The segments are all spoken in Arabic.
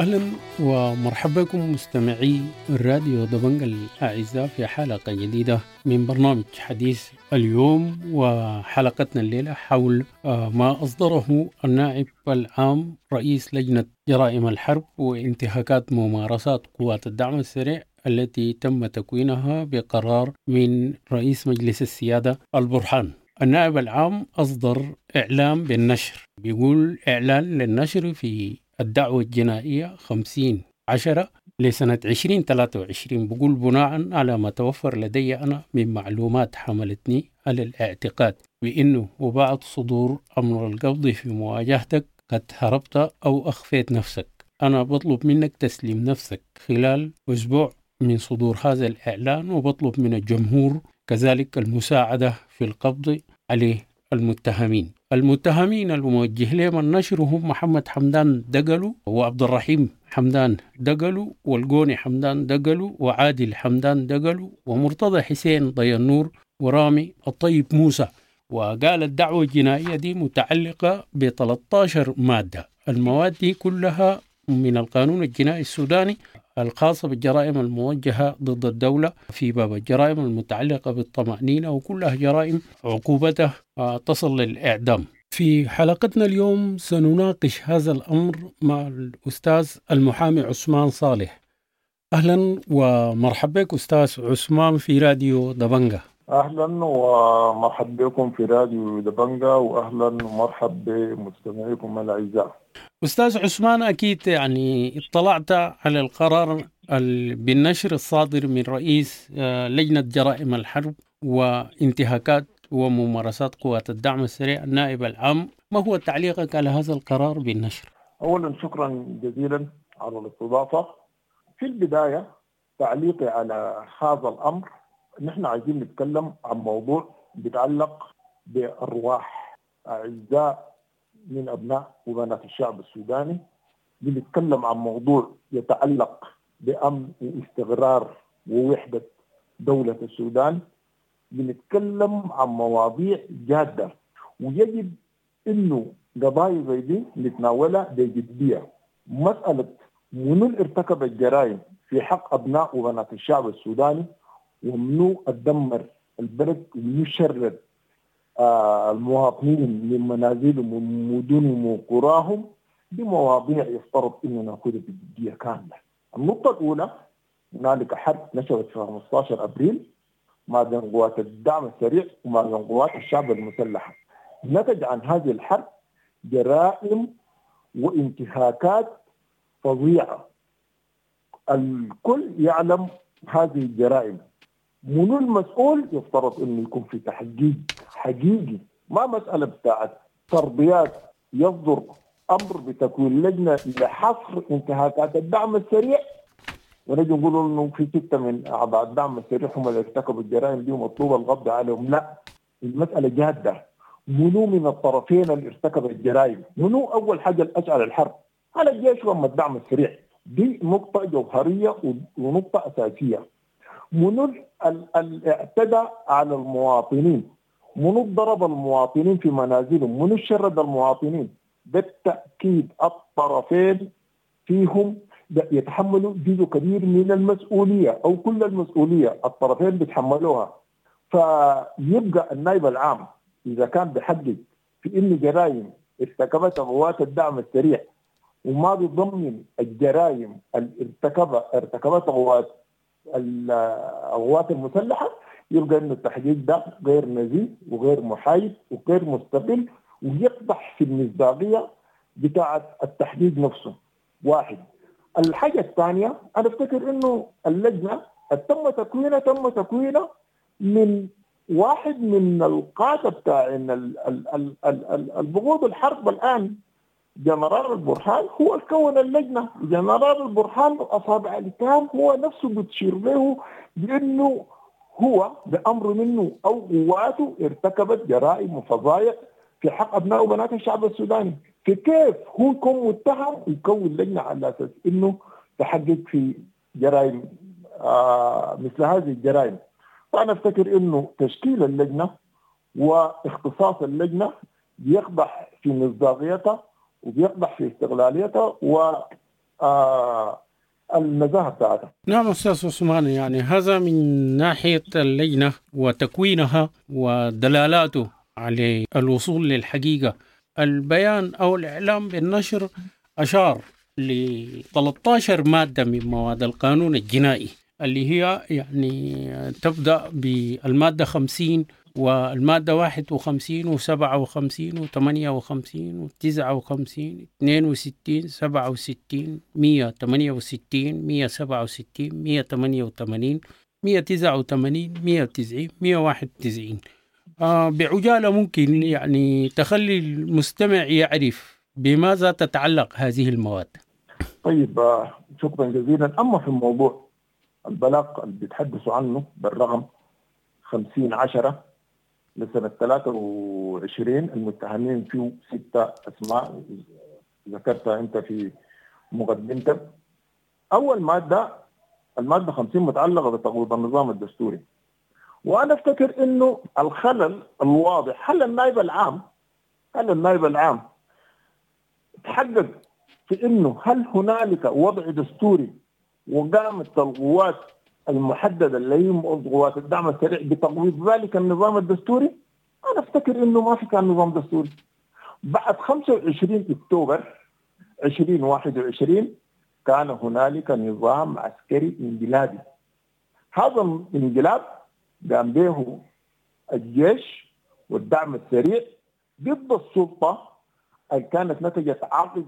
أهلا ومرحبا بكم مستمعي الراديو دبنج الأعزاء في حلقة جديدة من برنامج حديث اليوم وحلقتنا الليلة حول آه، ما أصدره النائب العام رئيس لجنة جرائم الحرب وانتهاكات ممارسات قوات الدعم السريع التي تم تكوينها بقرار من رئيس مجلس السيادة البرهان. النائب العام أصدر إعلام بالنشر. بيقول إعلان للنشر في الدعوة الجنائية 50 عشرة لسنة 2023 بقول بناء على ما توفر لدي أنا من معلومات حملتني على الاعتقاد بأنه وبعد صدور أمر القبض في مواجهتك قد هربت أو أخفيت نفسك. أنا بطلب منك تسليم نفسك خلال أسبوع من صدور هذا الإعلان وبطلب من الجمهور كذلك المساعدة في القبض عليه. المتهمين. المتهمين الموجه لهم النشر هم محمد حمدان دقلو وعبد الرحيم حمدان دقلو والقوني حمدان دقلو وعادل حمدان دقلو ومرتضى حسين ضينور ورامي الطيب موسى. وقال الدعوة الجنائية دي متعلقة ب 13 مادة. المواد دي كلها من القانون الجنائي السوداني الخاصة بالجرائم الموجهة ضد الدولة في باب الجرائم المتعلقة بالطمأنينة وكلها جرائم عقوبتها تصل للإعدام. في حلقتنا اليوم سنناقش هذا الأمر مع الأستاذ المحامي عثمان صالح. أهلا ومرحبا بك أستاذ عثمان في راديو دبنجة أهلا ومرحبا بكم في راديو دبنجا واهلا ومرحبا بمستمعيكم الأعزاء. أستاذ عثمان أكيد يعني اطلعت على القرار ال- بالنشر الصادر من رئيس آه، لجنة جرائم الحرب وانتهاكات وممارسات قوات الدعم السريع النائب العام ما هو تعليقك على هذا القرار بالنشر؟ اولا شكرا جزيلا على الاستضافة. في البداية تعليقي على هذا الأمر نحن عايزين نتكلم عن موضوع بيتعلق بارواح أعزاء من أبناء وبنات الشعب السوداني بنتكلم عن موضوع يتعلق بأمن واستقرار ووحدة دولة السودان. بنتكلم عن مواضيع جادة. ويجب إنه قضايا زي دي نتناولها بجديه مسألة اللي ارتكب الجرائم في حق أبناء وبنات الشعب السوداني؟ ومنو اتدمر البلد ومنو شرد آه المواطنين من منازلهم ومن مدنهم وقراهم دي مواضيع يفترض اننا ناخذها بجديه كاملة. النقطة الأولى هنالك حرب نشرت في 15 أبريل ما بين قوات الدعم السريع وما بين قوات الشعب المسلحة. نتج عن هذه الحرب جرائم وانتهاكات فظيعة. الكل يعلم هذه الجرائم. منو المسؤول؟ يفترض انه يكون في تحقيق حقيقي. ما مسألة بتاعت فرضيات يصدر أمر بتكوين لجنة لحصر انتهاكات الدعم السريع. ونجي نقول إنه في ستة من أعضاء الدعم السريع هم اللي ارتكبوا الجرائم دي ومطلوب القبض عليهم. لا المسألة جادة. منو من الطرفين اللي ارتكب الجرائم؟ منو أول حاجة اشعل الحرب؟ على الجيش وأما الدعم السريع. دي نقطة جوهرية ونقطة أساسية. اللي اعتدى على المواطنين منو ضرب المواطنين في منازلهم منو شرد المواطنين بالتأكيد الطرفين فيهم يتحملوا جزء كبير من المسؤولية أو كل المسؤولية الطرفين بيتحملوها. فيبقى النائب العام إذا كان بيحقق في إن جرائم ارتكبتها قوات الدعم السريع وما بيضمن الجرائم اللي ارتكبتها قوات القوات المسلحة يبقى إنه التحقيق ده غير نزيه وغير محايد وغير مستقل ويقدح في المصداقية بتاعة التحقيق نفسه. واحد. الحاجة الثانية أنا أفتكر إنه اللجنة تم تكوينها تم تكوينها من واحد من القادة بتاع البغوض الحرب الآن جنرال البرهان هو كون اللجنة، جنرال البرهان اصابع الاتهام هو نفسه بتشير له بأنه هو بأمر منه أو قواته ارتكبت جرائم وفظائع في حق أبناء وبنات الشعب السوداني. في كيف هو يكون متهم ويكون لجنة على أساس إنه تحقق في جرائم آه مثل هذه الجرائم؟ فأنا أفتكر إنه تشكيل اللجنة واختصاص اللجنة بيقضح في مصداقيتها وبيقضح في استغلاليتها و آه النزاهه بتاعتها. نعم أستاذ عثمان يعني هذا من ناحية اللجنة وتكوينها ودلالاته على الوصول للحقيقة. البيان أو الإعلام بالنشر أشار ل 13 مادة من مواد القانون الجنائي اللي هي يعني تبدأ بالمادة 50 والمادة واحد وخمسين وسبعة وخمسين وثمانية وخمسين وتسعة وخمسين اثنين وستين سبعة وستين مية ثمانية وستين مية سبعة وستين مية ثمانية وثمانين مية تسعة وثمانين مية وتسعين مية واحد وتسعين. آه بعجالة ممكن يعني تخلي المستمع يعرف بماذا تتعلق هذه المواد. طيب شكرا جزيلا. أما في الموضوع البلاغ اللي بيتحدثوا عنه بالرقم 50 10 لسنة 23 المتهمين فيه ستة أسماء ذكرتها أنت في مقدمتك. أول مادة المادة 50 متعلقة بتقويض النظام الدستوري. وأنا أفتكر إنه الخلل الواضح هل النائب العام هل النائب العام تحقق في إنه هل هنالك وضع دستوري وقامت القوات المحدده اللي هي قوات الدعم السريع بتقويض ذلك النظام الدستوري؟ أنا أفتكر إنه ما في كان نظام دستوري. بعد 25 أكتوبر 2021 كان هنالك نظام عسكري انقلابي. هذا الانقلاب قام به الجيش والدعم السريع ضد السلطة اللي كانت نتجت عقد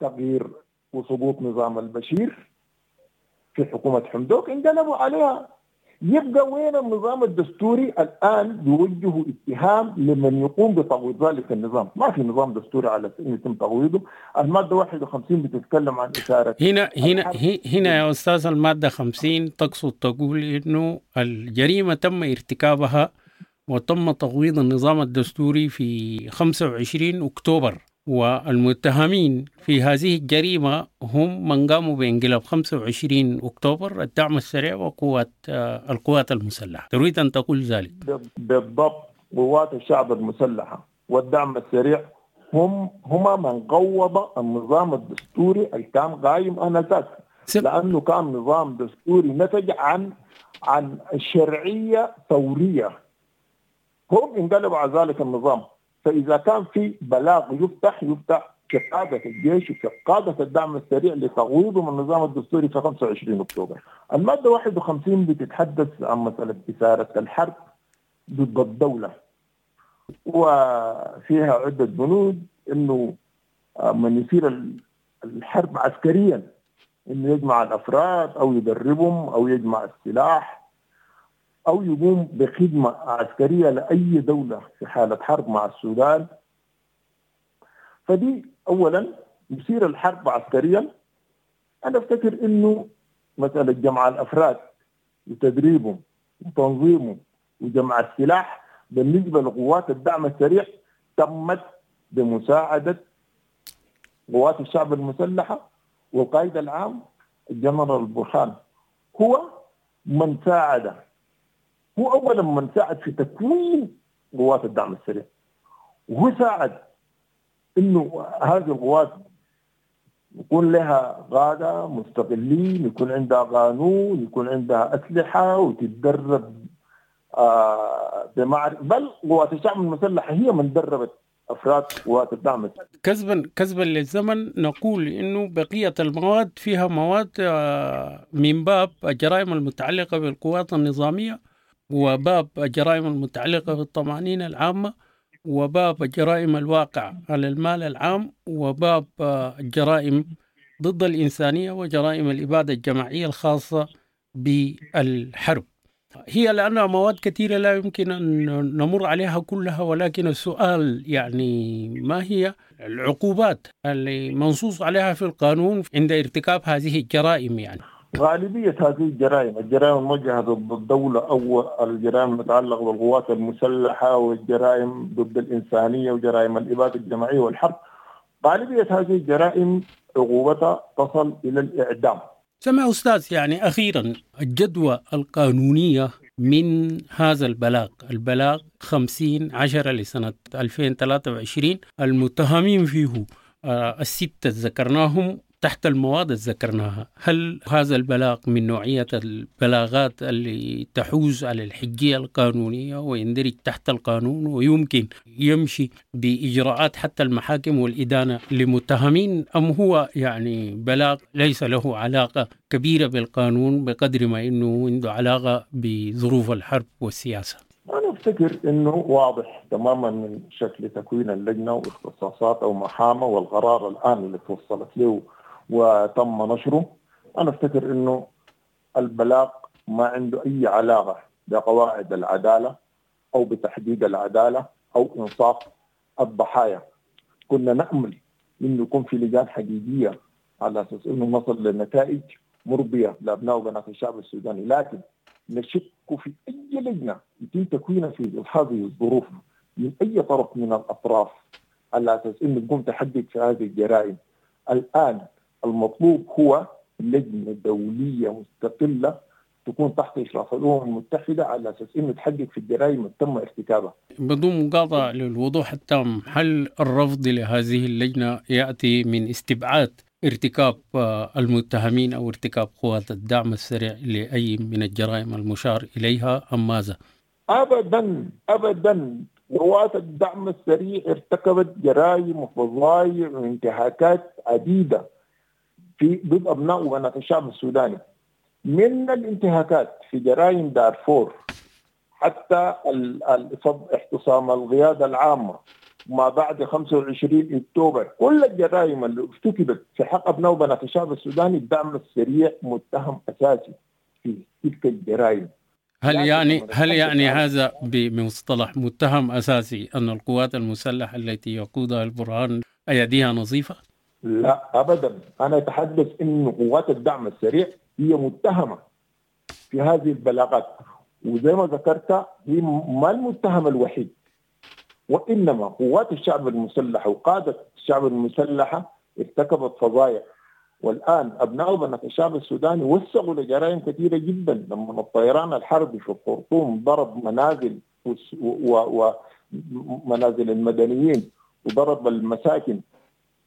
تغيير وسقوط نظام البشير. في حكومة حمدوك انقلبوا عليها. يبقى وين النظام الدستوري الآن بيوجهوا اتهام لمن يقوم بتقويض ذلك النظام، ما في نظام دستوري على يتم تقويضه، المادة 51 بتتكلم عن اثاره هنا هنا هنا يا أستاذ المادة 50 تقصد تقول إنه الجريمة تم ارتكابها وتم تقويض النظام الدستوري في 25 أكتوبر. والمتهمين في هذه الجريمة هم من قاموا بإنقلاب 25 أكتوبر الدعم السريع وقوات القوات المسلحة. تريد أن تقول ذلك؟ بالضبط قوات الشعب المسلحة والدعم السريع هم هما من قوض النظام الدستوري اللي كان قايم انذاك لأنه كان نظام دستوري نتج عن عن شرعية ثورية. هم انقلبوا على ذلك النظام. فإذا كان في بلاغ يفتح يفتح في قاده الجيش وفي قاده الدعم السريع لتغويضه من النظام الدستوري في 25 أكتوبر. المادة 51 بتتحدث عن مسألة إثارة الحرب ضد الدولة. وفيها عدة بنود إنه من يثير الحرب عسكريا إنه يجمع الأفراد أو يدربهم أو يجمع السلاح أو يقوم بخدمة عسكرية لأي دولة في حالة حرب مع السودان. فدي اولا يصير الحرب عسكريا. أنا أفتكر إنه مسألة جمع الأفراد وتدريبهم وتنظيمهم وجمع السلاح بالنسبة لقوات الدعم السريع تمت بمساعدة قوات الشعب المسلحة والقائد العام الجنرال برهان. هو من ساعد هو اولا من ساعد في تكوين قوات الدعم السريع. وهو ساعد إنه هذه القوات يكون لها قادة مستقلين يكون عندها قانون يكون عندها أسلحة وتتدرب آه بمعرفة بل قوات الشعب المسلحة هي من دربت أفراد قوات الدعم كذبا كذبا للزمن نقول إنه بقية المواد فيها مواد من باب الجرائم المتعلقة بالقوات النظامية. وباب الجرائم المتعلقة بالطمأنينة العامة وباب الجرائم الواقع على المال العام وباب الجرائم ضد الإنسانية وجرائم الإبادة الجماعية الخاصة بالحرب. هي لأنها مواد كثيرة لا يمكن أن نمر عليها كلها ولكن السؤال يعني ما هي العقوبات اللي منصوص عليها في القانون عند ارتكاب هذه الجرائم يعني؟ غالبية هذه الجرائم الجرائم الموجهة ضد الدولة أو الجرائم المتعلقة بالقوات المسلحة والجرائم ضد الإنسانية وجرائم الإبادة الجماعية والحرب. غالبية هذه الجرائم عقوبتها تصل إلى الإعدام. سمع أستاذ يعني أخيرا الجدوى القانونية من هذا البلاغ البلاغ 50 10 لسنة 2023 المتهمين فيه آه، الستة ذكرناهم تحت المواد اللي ذكرناها. هل هذا البلاغ من نوعية البلاغات اللي تحوز على الحجية القانونية ويندرج تحت القانون ويمكن يمشي بإجراءات حتى المحاكم والإدانة لمتهمين؟ أم هو يعني بلاغ ليس له علاقة كبيرة بالقانون بقدر ما أنه عنده علاقة بظروف الحرب والسياسة؟ أنا أفتكر أنه واضح تماما من شكل تكوين اللجنة واختصاصات أو محامة والقرار الآن اللي توصلت له وتم نشره. أنا أفتكر إنه البلاغ ما عنده أي علاقة بقواعد العدالة أو بتحديد العدالة أو إنصاف الضحايا. كنا نأمل إنه يكون في لجان حقيقية على أساس إنه نصل لنتائج مرضية لأبناء وبنات الشعب السوداني. لكن نشك في أي لجنة يتم تكوينها في هذه الظروف من أي طرف من الأطراف على أساس إنه تقوم تحدد في هذه الجرائم. الآن المطلوب هو لجنه دوليه مستقلة تكون تحت إشراف الأمم المتحدة على أساس إنه تحقق في الجرائم اللي تم ارتكابها. بدون مقاطعة للوضوح التام، هل الرفض لهذه اللجنة يأتي من استبعاد ارتكاب المتهمين أو ارتكاب قوات الدعم السريع لأي من الجرائم المشار إليها أم ماذا؟ ابدا ابدا قوات الدعم السريع ارتكبت جرائم وفظايع وانتهاكات عديدة في ضد أبناء وبنات الشعب السوداني. من الانتهاكات في جرائم دارفور حتى احتصام القيادة العامة ما بعد 25 أكتوبر. كل الجرائم اللي ارتكبت في حق أبناء وبنات الشعب السوداني الدعم السريع متهم أساسي في تلك الجرائم. هل يعني هل يعني هذا بمصطلح متهم أساسي أن القوات المسلحة التي يقودها البرهان أيديها نظيفة؟ لا ابدا. أنا أتحدث انه قوات الدعم السريع هي متهمة في هذه البلاغات. وزي ما ذكرت هي ما المتهم الوحيد. وإنما قوات الشعب المسلح وقادة الشعب المسلحه ارتكبت فظايع. والآن أبناء وبنات الشعب السوداني وسعوا لجرائم كثيرة جدا. لما الطيران الحربي في الخرطوم ضرب منازل ومنازل المدنيين وضرب المساكن.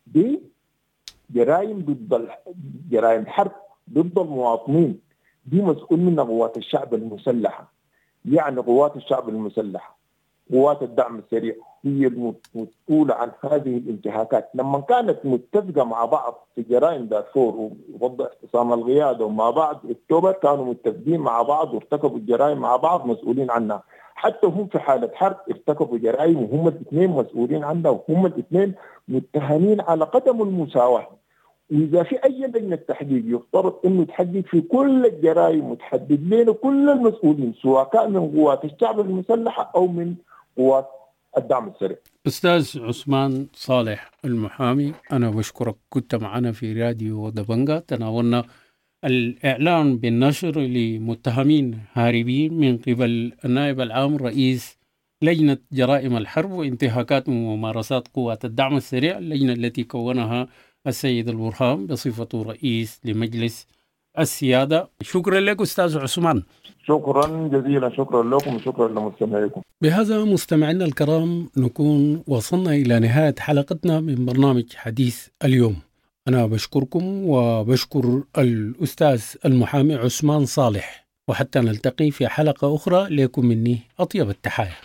دي جرائم ضد جرائم حرب ضد المواطنين. دي مسؤول منها قوات الشعب المسلحة. يعني قوات الشعب المسلحة قوات الدعم السريع هي المسؤولة عن هذه الانتهاكات. لما كانت متفقة مع بعض في جرائم دارفور وضد اعتصام القيادة ومع بعض أكتوبر كانوا متفقين مع بعض وارتكبوا الجرائم مع بعض مسؤولين عنها. حتى هم في حالة حرب ارتكبوا جرائم وهم الاثنين مسؤولين عنها وهم الاثنين متهمين على قدم المساواة. واذا في أي لجنه تحقيق يفترض إنه تحقق في كل الجرائم وتحدد لنا كل المسؤولين سواء كان من قوات الشعب المسلحة أو من قوات الدعم السريع. أستاذ عثمان صالح المحامي أنا بشكرك كنت معنا في راديو دبنجا تناولنا الإعلان بالنشر لمتهمين هاربين من قبل النائب العام رئيس لجنة جرائم الحرب وانتهاكات وممارسات قوات الدعم السريع اللجنة التي كونها السيد البرهان بصفته رئيس لمجلس السيادة. شكرا لك أستاذ عثمان. شكرا جزيلا. شكرا لكم وشكرا لمستمعيكم. بهذا مستمعينا الكرام نكون وصلنا إلى نهاية حلقتنا من برنامج حديث اليوم. أنا بشكركم وبشكر الأستاذ المحامي عثمان صالح وحتى نلتقي في حلقة أخرى لكم مني أطيب التحايا.